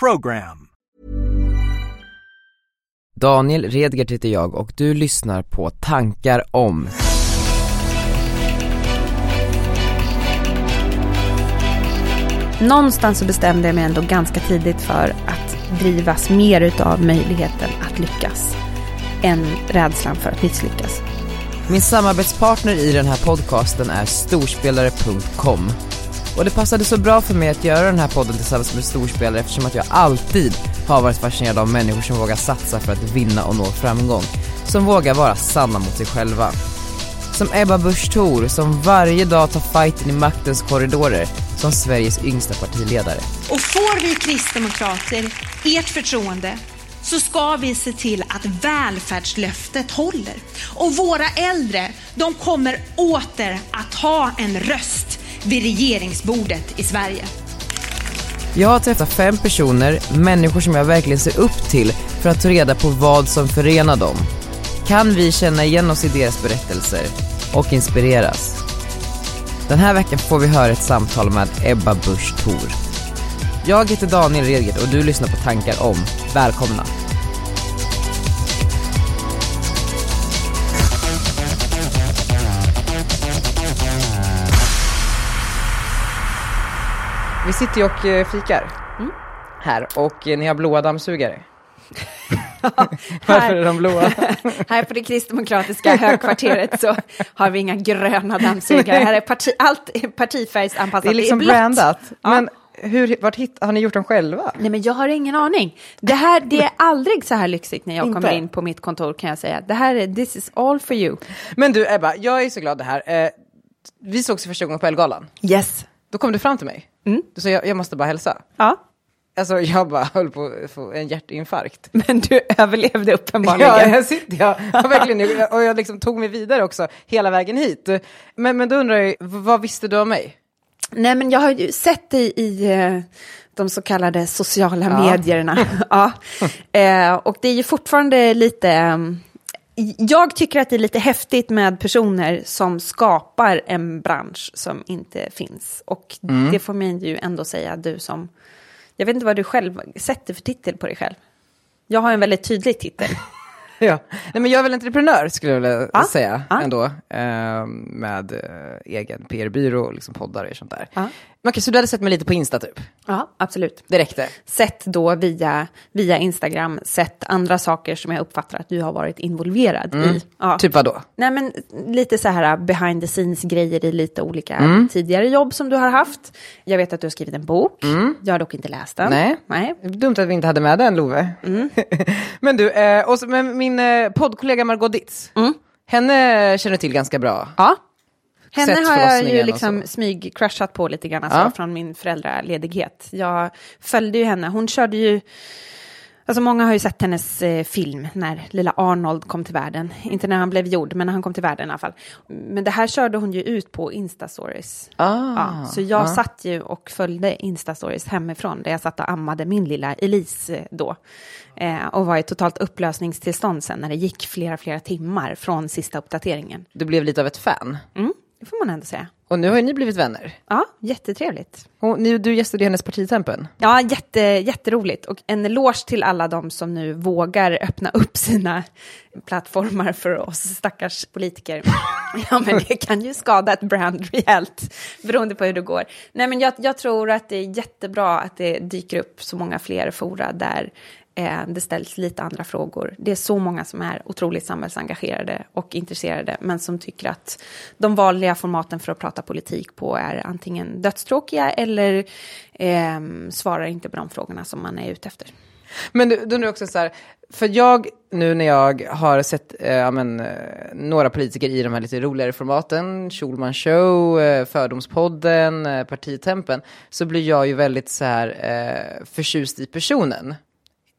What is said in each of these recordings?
PROGRAM. Daniel Redgert heter jag och du lyssnar på Tankar om. Någonstans så bestämde jag mig ändå ganska tidigt för att drivas mer utav möjligheten att lyckas än rädslan för att misslyckas. Min samarbetspartner i den här podcasten är storspelare.com. Och det passade så bra för mig att göra den här podden tillsammans med storspelare eftersom att jag alltid har varit fascinerad av människor som vågar satsa för att vinna och nå framgång. Som vågar vara sanna mot sig själva. Som Ebba Busch Thor som varje dag tar fighten i maktens korridorer som Sveriges yngsta partiledare. Och får vi kristdemokrater ert förtroende så ska vi se till att välfärdslöftet håller. Och våra äldre, de kommer åter att ha en röst vid regeringsbordet i Sverige. Jag har träffat fem personer, människor som jag verkligen ser upp till för att ta reda på vad som förenar dem. Kan vi känna igen oss i deras berättelser och inspireras? Den här veckan får vi höra ett samtal med Ebba Busch Thor. Jag heter Daniel Redgert och du lyssnar på Tankar om. Välkomna! Vi sitter ju och eh, fikar här och eh, ni har blåa dammsugare. Varför är de blåa? Här på det kristdemokratiska högkvarteret så har vi inga gröna dammsugare. Här är parti, allt är partifärgsanpassat. Det är liksom blått. brandat. Ja. Men hur, vart hitt, har ni gjort dem själva? Nej, men jag har ingen aning. Det, här, det är aldrig så här lyxigt när jag Inte? kommer in på mitt kontor kan jag säga. Det här är, this is all for you. Men du Ebba, jag är så glad det här. Eh, vi sågs första gången på Elgalan. Yes. Då kom du fram till mig. Du sa jag, jag måste bara hälsa. Ja, Alltså jag bara höll på att få en hjärtinfarkt. men du överlevde uppenbarligen. Ja, jag sitter jag. jag verkligen, och jag liksom tog mig vidare också hela vägen hit. Men, men då undrar jag, vad visste du om mig? Nej, men jag har ju sett dig i eh, de så kallade sociala Ja. medierna. ja. eh, och det är ju fortfarande lite... eh, jag tycker att det är lite häftigt med personer som skapar en bransch som inte finns. Och det får mig ju ändå säga, du som... Jag vet inte vad du själv sätter för titel på dig själv. Jag har en väldigt tydlig titel. Ja. Nej, men jag är väl entreprenör skulle jag vilja Ja, säga ja. ändå. Eh, med eh, egen PR-byrå och liksom poddar och sånt där. Ja. Men Okej, så du hade sett mig lite på Insta typ? ja, absolut. Det räckte? sett då via, via Instagram, sett andra saker som jag uppfattar att du har varit involverad i. Ja. Typ vad då? Nej, men lite så här behind the scenes-grejer i lite olika Mm. tidigare jobb som du har haft. Jag vet att du har skrivit en bok. Jag har dock inte läst den. Mm. Nej. Nej. Dumt att vi inte hade med den Love. men du, eh, och så, men min eh, poddkollega Margot Ditz, henne känner du till ganska bra. Ja. Henne Sett har jag ju och liksom så. smyg-crushat på lite grann alltså, Ja. från min föräldraledighet. Jag följde ju henne. Hon körde ju... Alltså många har ju sett hennes eh, film när lilla Arnold kom till världen. Inte när han blev gjord, men när han kom till världen i alla fall. Men det här körde hon ju ut på Insta-stories. Ah, ja, så jag satt ju och följde Insta-stories hemifrån, där jag satt och ammade min lilla Elise eh, då. Eh, och var i totalt upplösningstillstånd sen när det gick flera, flera timmar från sista uppdateringen. Du blev lite av ett fan. Mm, det får man ändå säga. Och nu har ju ni blivit vänner. Ja, jättetrevligt. Och ni, du gästade hennes partitempen. Ja, jätte, jätteroligt. Och en eloge till alla de som nu vågar öppna upp sina plattformar för oss stackars politiker. ja, men det kan ju skada ett brand rejält, beroende på hur det går. Nej, men jag, jag tror att det är jättebra att det dyker upp så många fler fora där Eh, det ställs lite andra frågor. Det är så många som är otroligt samhällsengagerade och intresserade, men som tycker att de vanliga formaten för att prata politik på är antingen dödstråkiga eller eh, svarar inte på de frågorna som man är ute efter. Men du, du undrar också så här, För jag, nu när jag har sett eh, ja, men, eh, några politiker i de här lite roligare formaten, Schulman show, eh, Fördomspodden, eh, Partitempen, så blir jag ju väldigt så här eh, förtjust i personen.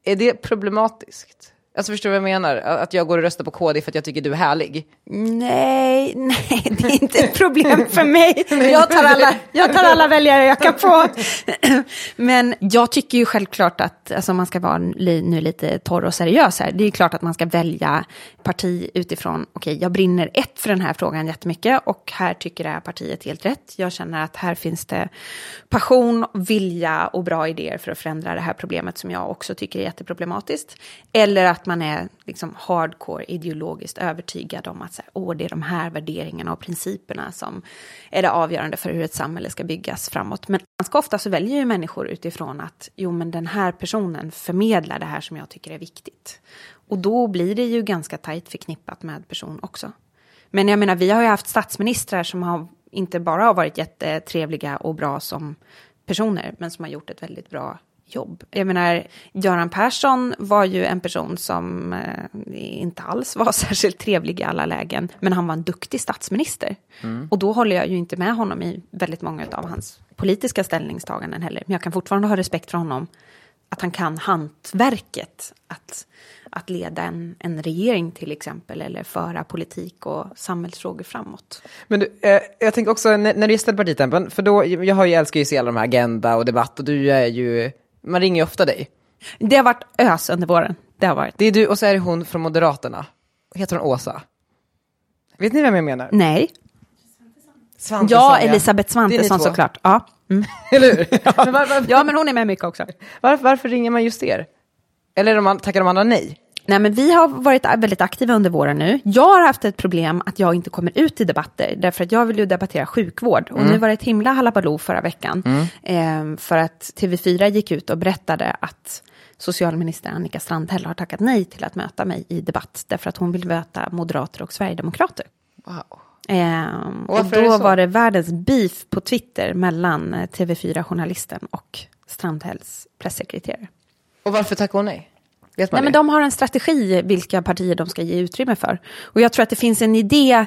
Är det problematiskt? Alltså förstår du vad jag menar? Att jag går och röstar på KD för att jag tycker du är härlig. Nej, nej, det är inte ett problem för mig. Jag tar alla, jag tar alla väljare jag kan få. Men jag tycker ju självklart att, alltså man ska vara nu lite torr och seriös här, det är ju klart att man ska välja parti utifrån, okej, okay, jag brinner ett för den här frågan jättemycket och här tycker det här partiet helt rätt. Jag känner att här finns det passion, vilja och bra idéer för att förändra det här problemet som jag också tycker är jätteproblematiskt. Eller att man är liksom hardcore ideologiskt övertygad om att så här, Åh, det är de här värderingarna och principerna som är det avgörande för hur ett samhälle ska byggas framåt. Men ganska ofta så väljer ju människor utifrån att jo, men den här personen förmedlar det här som jag tycker är viktigt. Och då blir det ju ganska tajt förknippat med person också. Men jag menar, vi har ju haft statsministrar som har inte bara har varit jättetrevliga och bra som personer, men som har gjort ett väldigt bra jobb. Jag menar, Göran Persson var ju en person som eh, inte alls var särskilt trevlig i alla lägen, men han var en duktig statsminister. Mm. Och då håller jag ju inte med honom i väldigt många av hans politiska ställningstaganden heller. Men jag kan fortfarande ha respekt för honom, att han kan hantverket. Att, att leda en, en regering till exempel, eller föra politik och samhällsfrågor framåt. Men du, eh, jag tänker också när, när du gästade partitempen, för då, jag har ju älskar ju att se alla de här Agenda och Debatt och du är ju man ringer ju ofta dig. Det har varit ös under våren. Det har varit. Det är du och så är det hon från Moderaterna. Heter hon Åsa? Vet ni vem jag menar? Nej. Svantesson, ja, Elisabeth Svantesson såklart. Ja. Mm. Eller hur? ja. Men ja, men hon är med mycket också. Varför, varför ringer man just er? Eller de, tackar de andra nej? Nej, men vi har varit väldigt aktiva under våren nu. Jag har haft ett problem att jag inte kommer ut i debatter, därför att jag vill ju debattera sjukvård. Och mm. nu var det ett himla halabaloo förra veckan, mm. eh, för att TV4 gick ut och berättade att socialminister Annika Strandhäll har tackat nej till att möta mig i debatt, därför att hon vill möta moderater och sverigedemokrater. Wow. Eh, och, då var det världens beef på Twitter mellan eh, TV4-journalisten och Strandhälls pressekreterare. Och varför tackade hon nej? Nej, men de har en strategi vilka partier de ska ge utrymme för. Och jag tror att det finns en idé,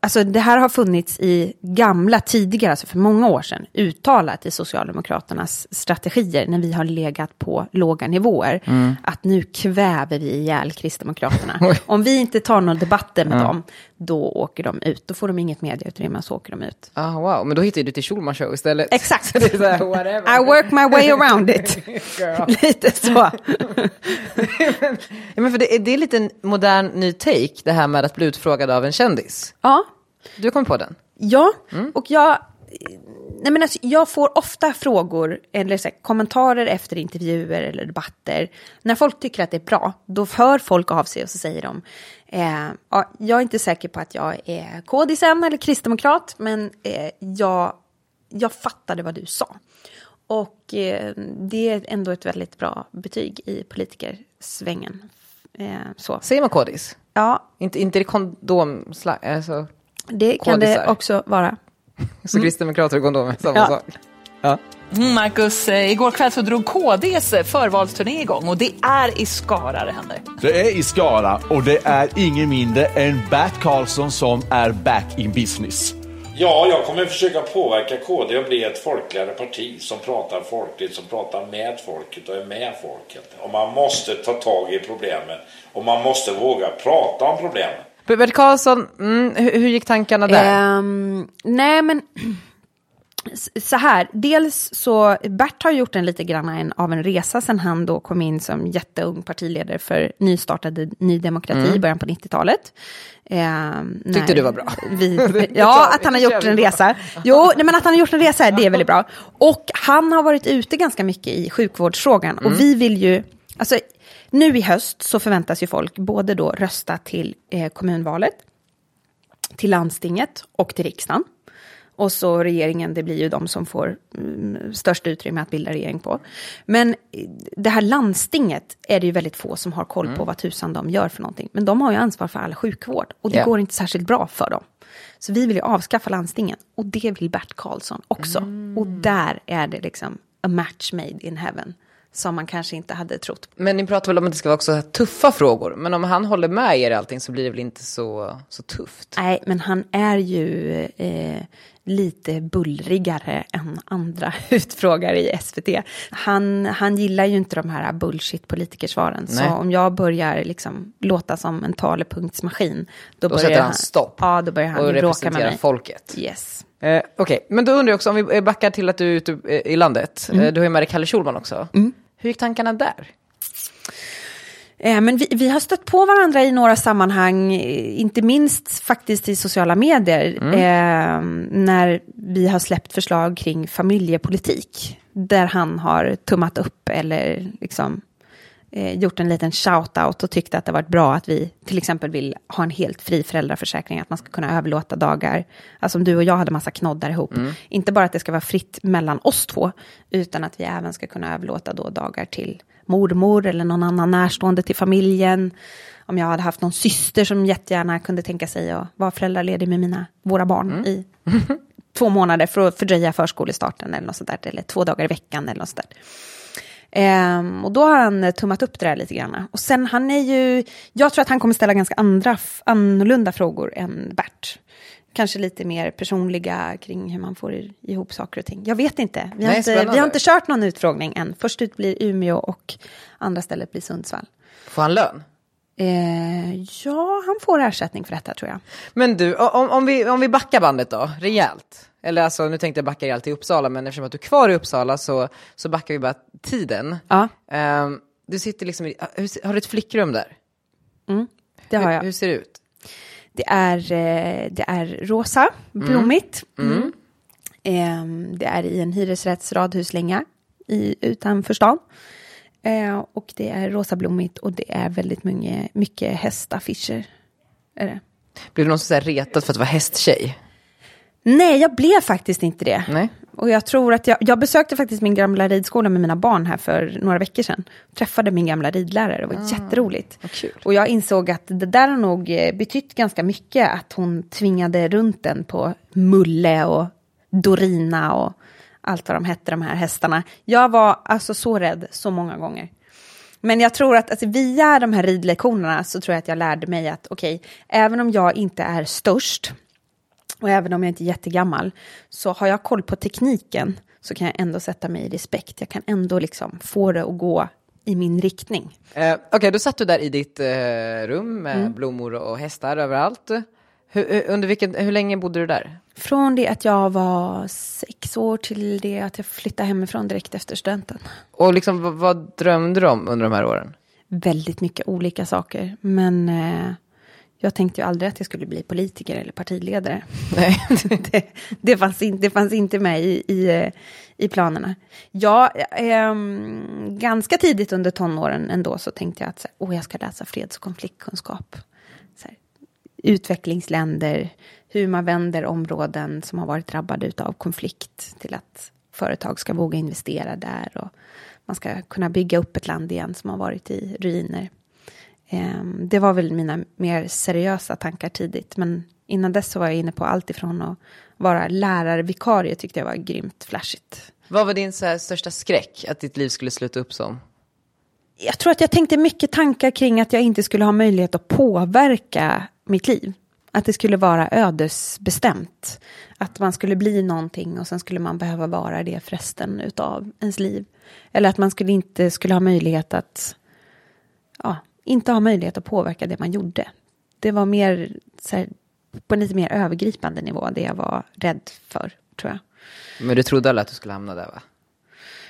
alltså det här har funnits i gamla, tidigare, alltså för många år sedan, uttalat i Socialdemokraternas strategier när vi har legat på låga nivåer, mm. att nu kväver vi ihjäl Kristdemokraterna. Om vi inte tar några debatter med mm. dem, då åker de ut. Då får de inget medieutrymme, så åker de ut. Ah, wow, men då hittar du till Schulman show istället. Exakt. I work my way around it. Lite så. Ja, men för det, är, det är lite en modern ny take, det här med att bli utfrågad av en kändis. Ja. Du kom på den? Ja, mm. och jag... Nej men alltså, jag får ofta frågor eller så här, kommentarer efter intervjuer eller debatter. När folk tycker att det är bra, då hör folk av sig och så säger de eh, ja, Jag är inte säker på att jag är kodisen eller kristdemokrat, men eh, jag, jag fattade vad du sa. Och eh, det är ändå ett väldigt bra betyg i politikersvängen. Eh, så. Säger man kodis? Ja. Inte, inte det kondom... Alltså, det kan kodisar. det också vara. Så mm. kristdemokrater och kondom är samma ja. sak? Ja. Mm, Marcus, eh, igår kväll så drog KDs förvalsturné igång och det är i Skara det händer. Det är i Skara och det är ingen mindre än Bert Karlsson som är back in business. Ja, jag kommer försöka påverka KD att bli ett folkligare parti som pratar folkligt, som pratar med folket och är med folket. Och man måste ta tag i problemen och man måste våga prata om problemen. Bert Karlsson, mm, hur, hur, gick tankarna där? Um, nej, men så här, dels så, Bert har gjort en lite grann en, av en resa sen han då kom in som jätteung partiledare för nystartade Ny Demokrati mm. i början på 90-talet. Eh, Tyckte du var bra? Vi, ja, att han har gjort en resa. Jo, nej, men att han har gjort en resa, det är väldigt bra. Och han har varit ute ganska mycket i sjukvårdsfrågan. Mm. Och vi vill ju, alltså nu i höst så förväntas ju folk både då rösta till eh, kommunvalet, till landstinget och till riksdagen. Och så regeringen, det blir ju de som får mm, störst utrymme att bilda regering på. Men det här landstinget är det ju väldigt få som har koll på mm. vad tusan de gör för någonting. Men de har ju ansvar för all sjukvård och det yeah. går inte särskilt bra för dem. Så vi vill ju avskaffa landstingen och det vill Bert Karlsson också. Mm. Och där är det liksom a match made in heaven. som man kanske inte hade trott. Men ni pratar väl om att det ska vara också tuffa frågor. Men om han håller med er i allting så blir det väl inte så, så tufft? Nej, men han är ju eh, lite bullrigare än andra utfrågare i SVT. Han, han gillar ju inte de här bullshit-politikersvaren. Så om jag börjar liksom låta som en talepunktsmaskin, då, Då börjar sätter han stopp Ja, då börjar han och bråka med mig. folket. Yes. Eh, Okej, men då undrar jag också, om vi backar till att du är ute eh, i landet. Mm. Eh, du har ju med dig Kalle Schulman också. Hur gick tankarna där? Eh, Men vi, vi har stött på varandra i några sammanhang, eh, inte minst faktiskt i sociala medier, eh, när vi har släppt förslag kring familjepolitik, där han har tummat upp eller liksom eh, gjort en liten shout-out och tyckte att det varit bra att vi till exempel vill ha en helt fri föräldraförsäkring, att man ska kunna överlåta dagar, alltså om du och jag hade massa knoddar ihop, inte bara att det ska vara fritt mellan oss två, utan att vi även ska kunna överlåta då dagar till mormor eller någon annan närstående till familjen. Om jag hade haft någon syster som jättegärna kunde tänka sig att vara föräldraledig med mina, våra barn i två månader för att fördröja förskolestarten eller något sånt där, eller två dagar i veckan eller något sånt där. Ehm, och då har han eh, tummat upp det där lite grann. Och sen han är ju, jag tror att han kommer ställa ganska andra, annorlunda frågor än Bert. Kanske lite mer personliga kring hur man får ihop saker och ting. Jag vet inte. Vi har, Nej, inte, vi har inte kört någon utfrågning än. Först ut blir Umeå och andra stället blir Sundsvall. Får han lön? Eh, ja, han får ersättning för detta tror jag. Men du, om, om, vi, om vi backar bandet då, rejält. Eller alltså, nu tänkte jag backa rejält till Uppsala, men eftersom att du är kvar i Uppsala så, så backar vi bara tiden. Ja, Ehm, du sitter liksom i, hur se- har du ett flickrum där? det har hur, jag. hur ser det ut? Det är, eh, det är rosa, blommigt. Mm. Ehm, Det är i en hyresrättsradhuslänga i, utanför stan. Eh, Och det är rosa blommigt och det är väldigt mycket, mycket hästaffischer. Är det. Blev du någon sån där retad för att vara hästtjej? Nej, jag blev faktiskt inte det. Nej. Och jag tror att jag, jag besökte faktiskt min gamla ridskola med mina barn här för några veckor sedan. Träffade min gamla ridlärare, det var jätteroligt. vad kul. Och jag insåg att det där har nog eh, betytt ganska mycket, att hon tvingade runt den på Mulle och Dorina och allt vad de hette, de här hästarna. Jag var alltså så rädd så många gånger. Men jag tror att alltså, via de här ridlektionerna så tror jag att jag lärde mig att okej, även om jag inte är störst och även om jag inte är jättegammal så har jag koll på tekniken så kan jag ändå sätta mig i respekt. Jag kan ändå liksom få det att gå i min riktning. Eh, Okej, då satt du där i ditt eh, rum med Mm. blommor och hästar överallt. Hur, hur- under vilken, hur länge bodde du där? Från det att jag var sex år till det att jag flyttade hemifrån direkt efter studenten. Och liksom, vad, vad drömde du om under de här åren? Väldigt mycket olika saker, men eh, jag tänkte ju aldrig att jag skulle bli politiker eller partiledare. Nej. det, det, fanns in, det fanns inte med i, i, eh, i planerna. Ja, ehm, ganska tidigt under tonåren ändå så tänkte jag att så här, oh, jag ska läsa freds och konfliktkunskap. Här, utvecklingsländer, hur man vänder områden som har varit drabbade av konflikt till att företag ska våga investera där och man ska kunna bygga upp ett land igen som har varit i ruiner. Ehm, Det var väl mina mer seriösa tankar tidigt, men innan dess så var jag inne på allt ifrån att vara lärarvikarie tyckte jag var grymt flashigt. Vad var din så största skräck att ditt liv skulle sluta upp som? Jag tror att jag tänkte mycket tankar kring att jag inte skulle ha möjlighet att påverka mitt liv. Att det skulle vara ödesbestämt. Att man skulle bli någonting och sen skulle man behöva vara det för resten utav ens liv. Eller att man skulle inte skulle ha möjlighet att, ja, inte ha möjlighet att påverka det man gjorde. Det var mer här, på en lite mer övergripande nivå det jag var rädd för, tror jag. Men du trodde aldrig att du skulle hamna där va?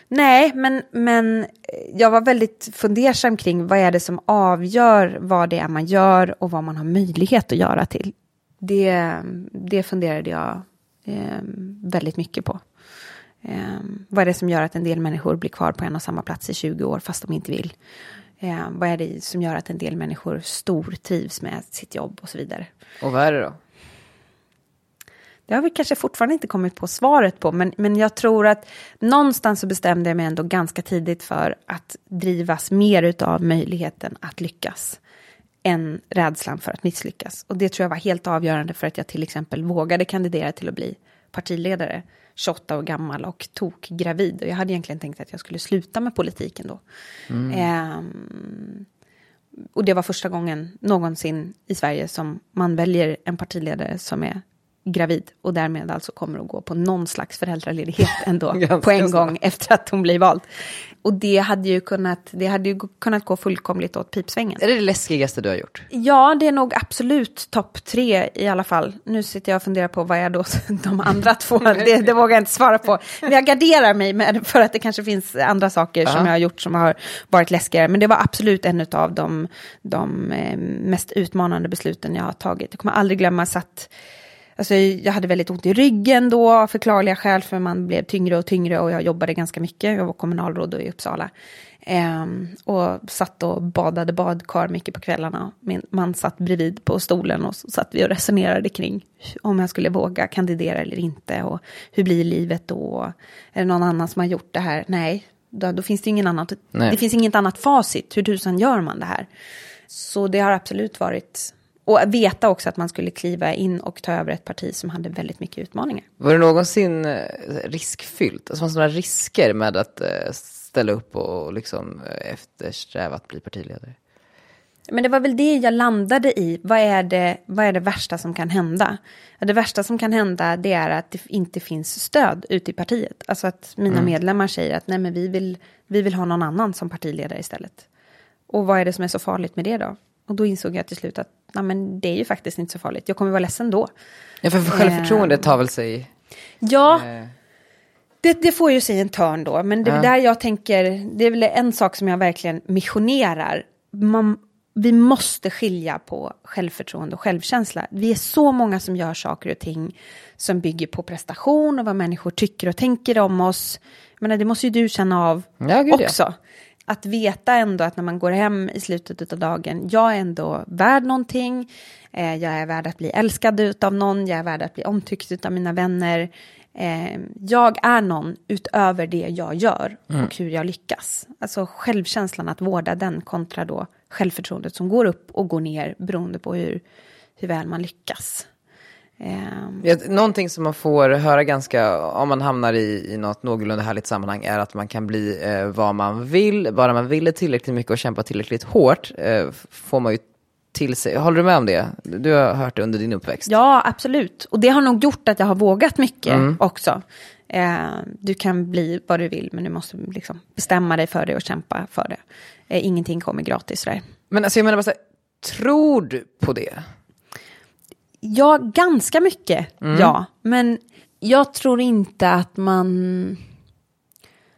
Nej, men, men jag var väldigt fundersam kring vad är det som avgör vad det är man gör och vad man har möjlighet att göra till. Det, det funderade jag eh, väldigt mycket på. Eh, vad är det som gör att en del människor blir kvar på en och samma plats i 20 år fast de inte vill? Eh, vad är det som gör att en del människor stortrivs med sitt jobb och så vidare? Och vad är det då? Det har vi kanske fortfarande inte kommit på svaret på, men, men jag tror att någonstans så bestämde jag mig ändå ganska tidigt för att drivas mer utav möjligheten att lyckas än rädslan för att misslyckas. Och det tror jag var helt avgörande för att jag till exempel vågade kandidera till att bli partiledare, 28 år gammal och tokgravid. Och jag hade egentligen tänkt att jag skulle sluta med politiken då. Ehm, och det var första gången någonsin i Sverige som man väljer en partiledare som är gravid och därmed alltså kommer att gå på någon slags föräldraledighet ändå på en gång efter att hon blir vald. Och det hade ju kunnat, det hade ju kunnat gå fullkomligt åt pipsvängen. Är det det läskigaste du har gjort? Ja, det är nog absolut topp tre i alla fall. Nu sitter jag och funderar på vad är då de andra två, det, det vågar jag inte svara på. Men jag garderar mig med, för att det kanske finns andra saker som Ja. jag har gjort som har varit läskigare. Men det var absolut en av de, de eh, mest utmanande besluten jag har tagit. Jag kommer aldrig glömma satt Alltså, jag hade väldigt ont i ryggen då av förklarliga skäl för man blev tyngre och tyngre och jag jobbade ganska mycket. Jag var kommunalråd då i Uppsala. Ehm, och satt och badade badkar mycket på kvällarna. Min man satt bredvid på stolen och så satt vi och resonerade kring om jag skulle våga kandidera eller inte. Och hur blir livet då? Är det någon annan som har gjort det här? Nej, då, då finns det ingen annat. Nej. Det finns inget annat facit. Hur tusan gör man det här? Så det har absolut varit... Och veta också att man skulle kliva in och ta över ett parti som hade väldigt mycket utmaningar. Var det någonsin eh, riskfyllt? Alltså fanns det några risker med att eh, ställa upp och liksom eh, eftersträva att bli partiledare? Men det var väl det jag landade i. Vad är det, vad är det värsta som kan hända? Det värsta som kan hända det är att det inte finns stöd ute i partiet. Alltså att mina medlemmar säger att nej men vi vill, vi vill ha någon annan som partiledare istället. Och vad är det som är så farligt med det då? Och då insåg jag till slut att nej men det är ju faktiskt inte så farligt. Jag kommer vara ledsen då. Ja, för, för självförtroendet tar väl sig... Ja, Eh, Det, det får ju sig en törn då, men det är Ja. där jag tänker, det är väl en sak som jag verkligen missionerar. Man, vi måste skilja på självförtroende och självkänsla. Vi är så många som gör saker och ting som bygger på prestation och vad människor tycker och tänker om oss. Men det måste ju du känna av Ja, gud, ja. Att veta ändå att när man går hem i slutet av dagen, jag är ändå värd någonting, eh, jag är värd att bli älskad av någon, jag är värd att bli omtyckt av mina vänner. Eh, jag är någon utöver det jag gör och hur jag lyckas. Alltså självkänslan, att vårda den kontra då självförtroendet som går upp och går ner beroende på hur, hur väl man lyckas. Ja, någonting som man får höra ganska, om man hamnar i, i något någorlunda härligt sammanhang, är att man kan bli eh, vad man vill, bara man vill tillräckligt mycket och kämpa tillräckligt hårt, eh, får man ju till sig. Håller du med om det? Du har hört det under din uppväxt. Ja, absolut. Och det har nog gjort att jag har vågat mycket också. Eh, du kan bli vad du vill, men du måste liksom bestämma dig för det och kämpa för det. Eh, ingenting kommer gratis där. Men alltså jag menar bara så här, tror du på det? Ja, ganska mycket, ja. Men jag tror inte att man...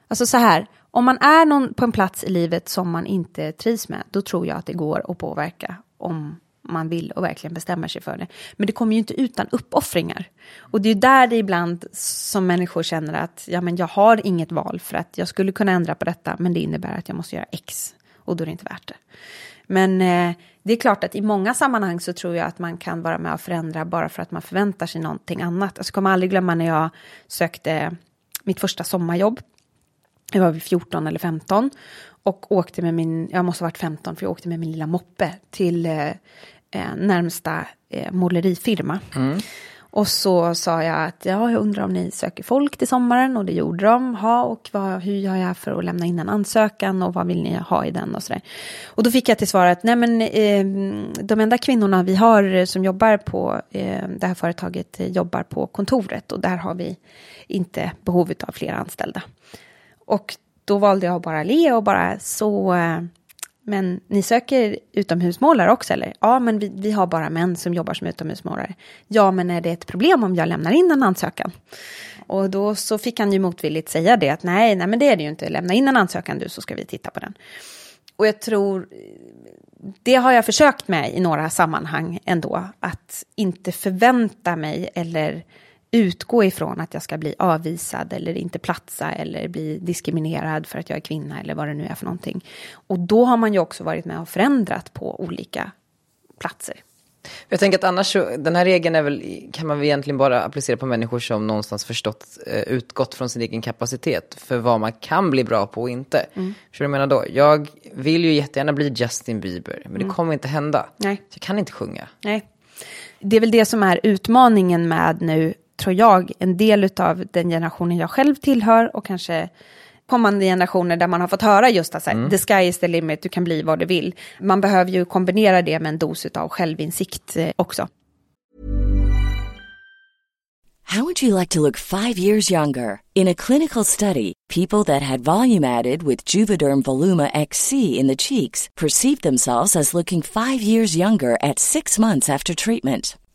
Alltså så här, om man är någon på en plats i livet som man inte trivs med, då tror jag att det går att påverka om man vill och verkligen bestämmer sig för det. Men det kommer ju inte utan uppoffringar. Och det är där det ibland som människor känner att ja, men jag har inget val för att jag skulle kunna ändra på detta, men det innebär att jag måste göra X och då är det inte värt det. Men eh, det är klart att i många sammanhang så tror jag att man kan vara med och förändra bara för att man förväntar sig någonting annat. Alltså, jag kommer aldrig glömma när jag sökte mitt första sommarjobb. Jag var 14 eller 15 och åkte med min, jag måste ha varit 15 för jag åkte med min lilla moppe till eh, eh närmsta eh, målerifirma. Mm. Och så sa jag att ja, jag undrar om ni söker folk till sommaren och det gjorde de. Ha, och vad, hur gör jag för att lämna in en ansökan och vad vill ni ha i den och sådär. Och då fick jag till svar att nej men eh, de enda kvinnorna vi har som jobbar på eh, det här företaget eh, jobbar på kontoret och där har vi inte behovet av fler anställda. Och då valde jag att bara le och bara så, eh, men ni söker utomhusmålare också eller? Ja, men vi, vi har bara män som jobbar som utomhusmålare. Ja, men är det ett problem om jag lämnar in en ansökan? Och då så fick han ju motvilligt säga det att nej, nej men det är det ju inte. Lämna in en ansökan du så ska vi titta på den. Och jag tror, det har jag försökt med i några sammanhang ändå, att inte förvänta mig eller utgå ifrån att jag ska bli avvisad eller inte platsa eller bli diskriminerad för att jag är kvinna eller vad det nu är för någonting. Och då har man ju också varit med och förändrat på olika platser. Jag tänker att annars så, den här regeln är väl, kan man väl egentligen bara applicera på människor som någonstans förstått, eh, utgått från sin egen kapacitet för vad man kan bli bra på och inte. Mm. Förstår du jag menar då? Jag vill ju jättegärna bli Justin Bieber, men det kommer inte hända. Mm. Nej. Så jag kan inte sjunga. Nej. Det är väl det som är utmaningen med nu tror jag, en del av den generationen jag själv tillhör och kanske kommande generationer där man har fått höra just att så här, the sky is the limit, du kan bli vad du vill. Man behöver ju kombinera det med en dos av självinsikt eh, också. How would you like to look five years younger? In a clinical study, people that had volume added with Juvederm Voluma XC in the cheeks perceived themselves as looking five years younger at six months after treatment.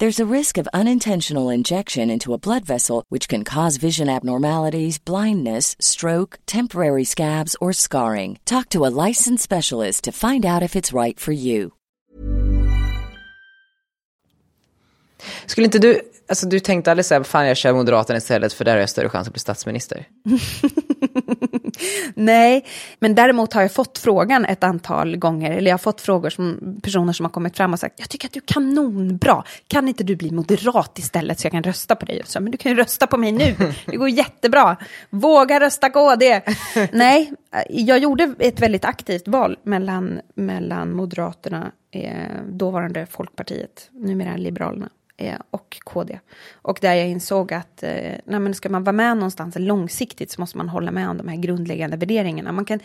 There's a risk of unintentional injection into a blood vessel, which can cause vision abnormalities, blindness, stroke, temporary scabs, or scarring. Talk to a licensed specialist to find out if it's right for you. Skulle inte du, alltså du tänkte aldrig säga, fan jag kör Moderaterna istället för där har jag större chans att bli statsminister? Nej, men däremot har jag fått frågan ett antal gånger, eller jag har fått frågor som personer som har kommit fram och sagt, jag tycker att du är kanonbra, kan inte du bli moderat istället så jag kan rösta på dig? Så, men du kan ju rösta på mig nu, det går jättebra, våga rösta KD. Nej, jag gjorde ett väldigt aktivt val mellan, mellan Moderaterna, eh, dåvarande Folkpartiet, numera Liberalerna Eh, och KD. Och där jag insåg att eh, nej, men ska man vara med någonstans långsiktigt så måste man hålla med om de här grundläggande värderingarna. Man kan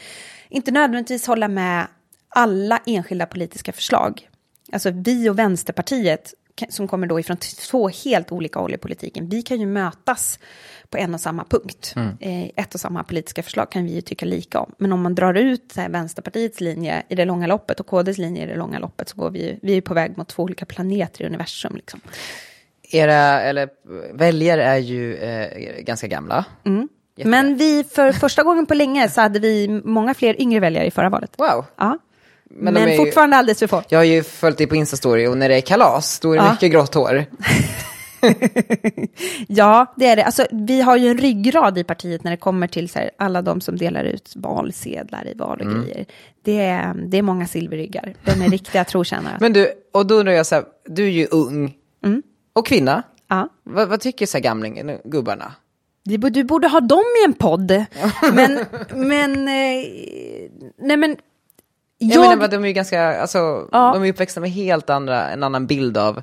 inte nödvändigtvis hålla med alla enskilda politiska förslag. Alltså vi och Vänsterpartiet, som kommer då ifrån två helt olika håll i politiken, vi kan ju mötas på en och samma punkt. Eh, ett och samma politiska förslag kan vi ju tycka lika om. Men om man drar ut här, Vänsterpartiets linje i det långa loppet och KDs linje i det långa loppet så går vi ju, vi är på väg mot två olika planeter i universum. Liksom. Era, eller väljare är ju eh, ganska gamla. Jätte- Men vi, för första gången på länge så hade vi många fler yngre väljare i förra valet. Wow. Ja. Men Men, ju- fortfarande alldeles för få. Jag har ju följt dig på Instastory och när det är kalas, då är det Ja. mycket grått hår. Ja, det är det. Alltså, vi har ju en ryggrad i partiet när det kommer till här, alla de som delar ut valsedlar i val och grejer. Det är, det är många silverryggar. De är riktiga trotjänare. Men du, och då undrar jag så här, du är ju ung. Och kvinna. ja. Vad, vad tycker så här gamlingen, gubbarna? Du borde ha dem i en podd. Men, men, eh, nej men. Jag, menar, vad, de är ju ganska, alltså, Ja. de är uppväxta med helt andra, en annan bild av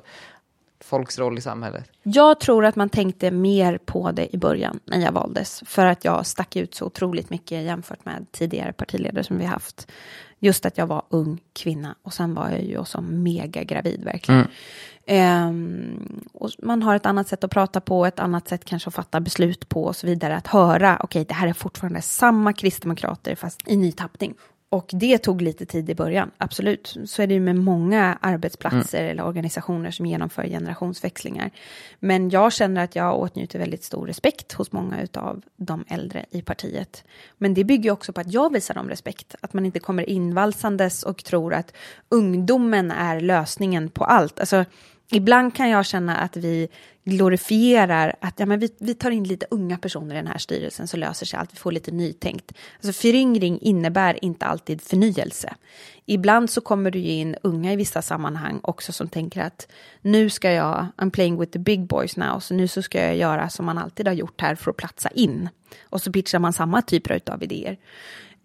folks roll i samhället. Jag tror att man tänkte mer på det i början när jag valdes. För att jag stack ut så otroligt mycket jämfört med tidigare partiledare som vi haft. Just att jag var ung kvinna och sen var jag ju också mega gravid verkligen. Ehm, och man har ett annat sätt att prata på, ett annat sätt kanske att fatta beslut på och så vidare. Att höra, okej det här är fortfarande samma kristdemokrater fast i ny tappning. Och det tog lite tid i början, absolut. Så är det ju med många arbetsplatser eller organisationer som genomför generationsväxlingar. Men jag känner att jag åtnjuter väldigt stor respekt hos många av de äldre i partiet. Men det bygger också på att jag visar dem respekt. Att man inte kommer invalsandes och tror att ungdomen är lösningen på allt. Alltså, Ibland kan jag känna att vi glorifierar att ja, men vi, vi tar in lite unga personer i den här styrelsen så löser sig allt, vi får lite nytänkt. Alltså föryngring innebär inte alltid förnyelse. Ibland så kommer du ju in unga i vissa sammanhang också som tänker att nu ska jag, I'm playing with the big boys now, så nu så ska jag göra som man alltid har gjort här för att platsa in. Och så pitchar man samma typer av idéer.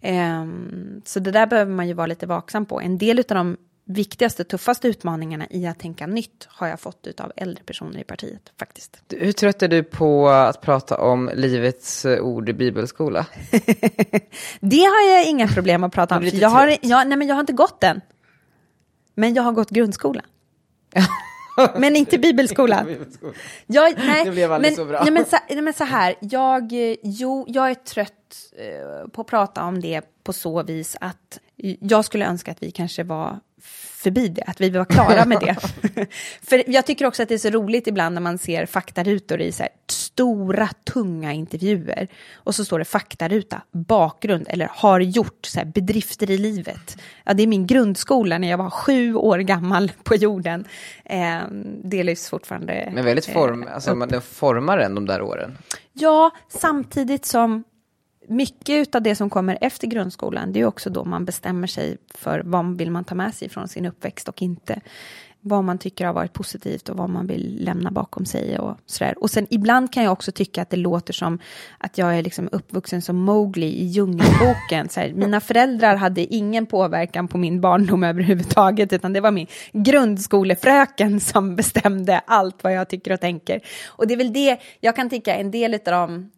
Um, så det där behöver man ju vara lite vaksam på. En del av de viktigaste, tuffaste utmaningarna i att tänka nytt har jag fått av äldre personer i partiet faktiskt. Hur trött är du på att prata om livets eh, ord i bibelskola? Det har jag inga problem att prata om. Jag har, jag, nej, men jag har inte gått den. Men jag har gått grundskolan. men inte bibelskolan. Jag, nej, Det blev aldrig men, så bra. Nej, men, så, nej, men så här, jag, eh, jo, jag är trött eh, på att prata om det på så vis att jag skulle önska att vi kanske var förbi det, att vi var klara med det. För jag tycker också att det är så roligt ibland när man ser faktarutor i så här, stora, tunga intervjuer. Och så står det faktaruta, bakgrund eller har gjort, så här, bedrifter i livet. Ja, det är min grundskola när jag var sju år gammal på jorden. Eh, det lyfts fortfarande. Men väldigt form, eh, alltså man det formar en de där åren. Ja, samtidigt som mycket av det som kommer efter grundskolan, det är också då man bestämmer sig för vad vill man ta med sig från sin uppväxt och inte. Vad man tycker har varit positivt och vad man vill lämna bakom sig och sådär. Och sen ibland kan jag också tycka att det låter som att jag är liksom uppvuxen som Mowgli i Djungelboken. Så här, mina föräldrar hade ingen påverkan på min barndom överhuvudtaget, utan det var min grundskolefröken som bestämde allt vad jag tycker och tänker. Och det är väl det, jag kan tycka en del av de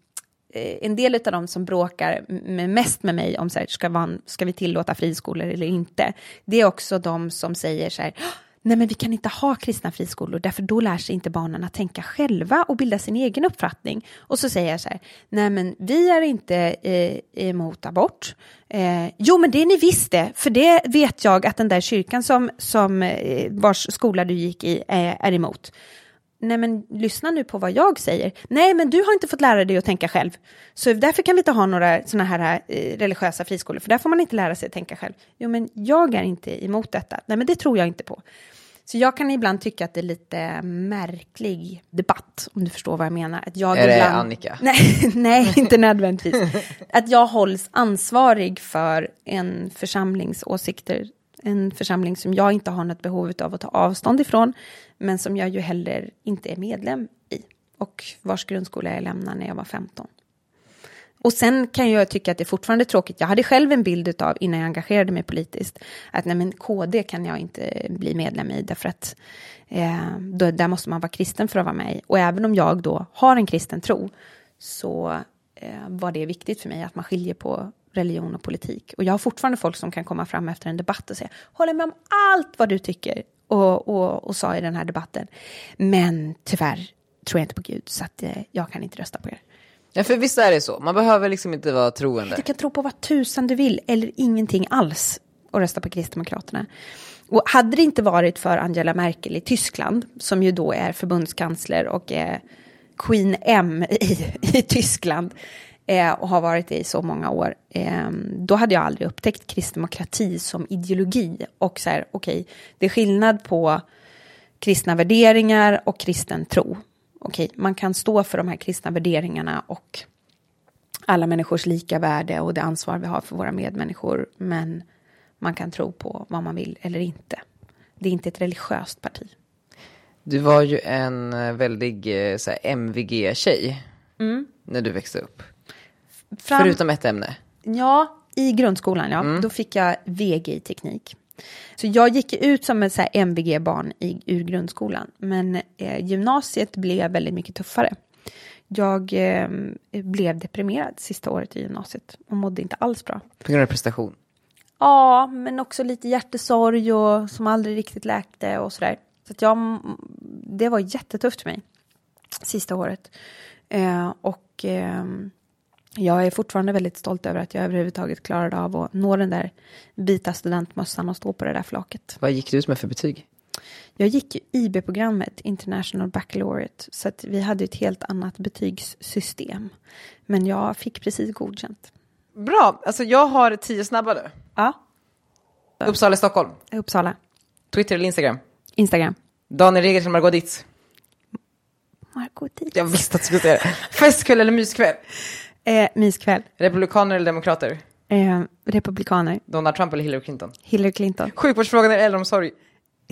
Eh, en del av dem som bråkar med, mest med mig om så här, ska, man, ska vi tillåta friskolor eller inte, det är också de som säger så här, ah, nej men vi kan inte ha kristna friskolor, därför då lär sig inte barnen att tänka själva och bilda sin egen uppfattning. Och så säger jag så här, nej men vi är inte eh, emot abort. Eh, jo men det är ni visst det, för det vet jag att den där kyrkan som, som eh, vars skola du gick i eh, är emot nej men lyssna nu på vad jag säger. Nej, men du har inte fått lära dig att tänka själv. Så därför kan vi inte ha några sådana här eh, religiösa friskolor, för där får man inte lära sig att tänka själv. Jo, men jag är inte emot detta. Nej, men det tror jag inte på. Så jag kan ibland tycka att det är lite märklig debatt, om du förstår vad jag menar. Att jag Är det ibland... Annika? Nej, nej, inte nödvändigtvis. Att jag hålls ansvarig för en församlings åsikter. En församling som jag inte har något behov av att ta avstånd ifrån, men som jag ju heller inte är medlem i. Och vars grundskola jag lämnade när jag var 15. Och sen kan jag tycka att det är fortfarande tråkigt. Jag hade själv en bild av, innan jag engagerade mig politiskt, att nej men KD kan jag inte bli medlem i, därför att eh, då, där måste man vara kristen för att vara med i. Och även om jag då har en kristen tro, så eh, var det viktigt för mig att man skiljer på religion och politik. Och jag har fortfarande folk som kan komma fram efter en debatt och säga, håller med om allt vad du tycker och, och, och sa i den här debatten. Men tyvärr tror jag inte på Gud, så att, eh, jag kan inte rösta på er. Ja, för visst är det så. Man behöver liksom inte vara troende. Du kan tro på vad tusan du vill eller ingenting alls och rösta på Kristdemokraterna. Och hade det inte varit för Angela Merkel i Tyskland, som ju då är förbundskansler och är Queen M i, i Tyskland eh, och har varit det i så många år, eh, då hade jag aldrig upptäckt kristdemokrati som ideologi. Och så här, okej, det är skillnad på kristna värderingar och kristen tro. Okej, man kan stå för de här kristna värderingarna och alla människors lika värde och det ansvar vi har för våra medmänniskor, men man kan tro på vad man vill eller inte. Det är inte ett religiöst parti. Du var ju en eh, väldig eh, MVG-tjej när du växte upp. Fram- Förutom ett ämne. Ja, i grundskolan, ja. Då fick jag VG i teknik. Så jag gick ut som ett MVG-barn ur grundskolan. Men eh, gymnasiet blev väldigt mycket tuffare. Jag eh, blev deprimerad sista året i gymnasiet och mådde inte alls bra. På grund av prestation. Ja, men också lite hjärtesorg och som aldrig riktigt läkte och sådär. Så att jag, det var jättetufft för mig sista året. Eh, och ehm, jag är fortfarande väldigt stolt över att jag överhuvudtaget klarade av att nå den där vita studentmössan och stå på det där flaket. Vad gick du ut med för betyg? Jag gick ju IB-programmet, International Baccalaureate, så att vi hade ett helt annat betygssystem. Men jag fick precis godkänt. Bra, alltså jag har tio snabba nu. Ja, Uppsala, Stockholm. Uppsala. Twitter eller Instagram. Instagram. Daniel Redgert eller Margot Dietz. Margot Dietz. Jag visste att du skulle säga det. Festkväll eller myskväll. Eh, myskväll. Republikaner eller demokrater. Eh, republikaner. Donald Trump eller Hillary Clinton. Hillary Clinton. Sjukvårdsfrågan eller äldreomsorg.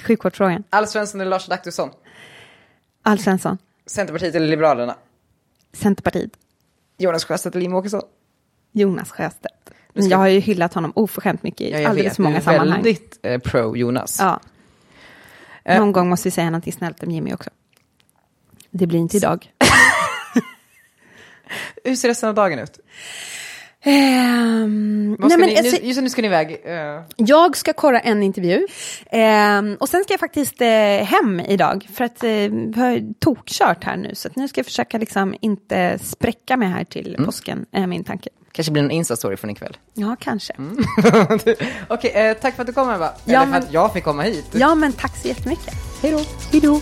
Sjukvårdsfrågan. Alf Svensson eller Lars Adaktusson. Alf Svensson. Centerpartiet eller Liberalerna. Centerpartiet. Jonas Sjöstedt eller Jimmie Åkesson. Jonas Sjöstedt. Ska- Jag har ju hyllat honom oförskämt mycket i Ja, jag alldeles för många sammanhang. väldigt eh, pro Jonas. Ja. Eh. Någon gång måste vi säga något snällt om Jimmy också. Det blir inte idag. Hur ser resten av dagen ut? Vad nej, men, ni, alltså, just nu ska ni iväg. eh, jag ska korra en intervju. Ehm, och sen ska jag faktiskt eh, hem idag. För att eh, vi har tokkört här nu. Så nu ska jag försöka liksom inte spräcka mig här till Mm. påsken. Är min tanke. kanske blir en Insta-story från ikväll. Ja, kanske. Okej, eh, tack för att du kom Eva. Ja, Eller för men- att jag fick komma hit. Ja, men tack så jättemycket. Hej då. Hej då.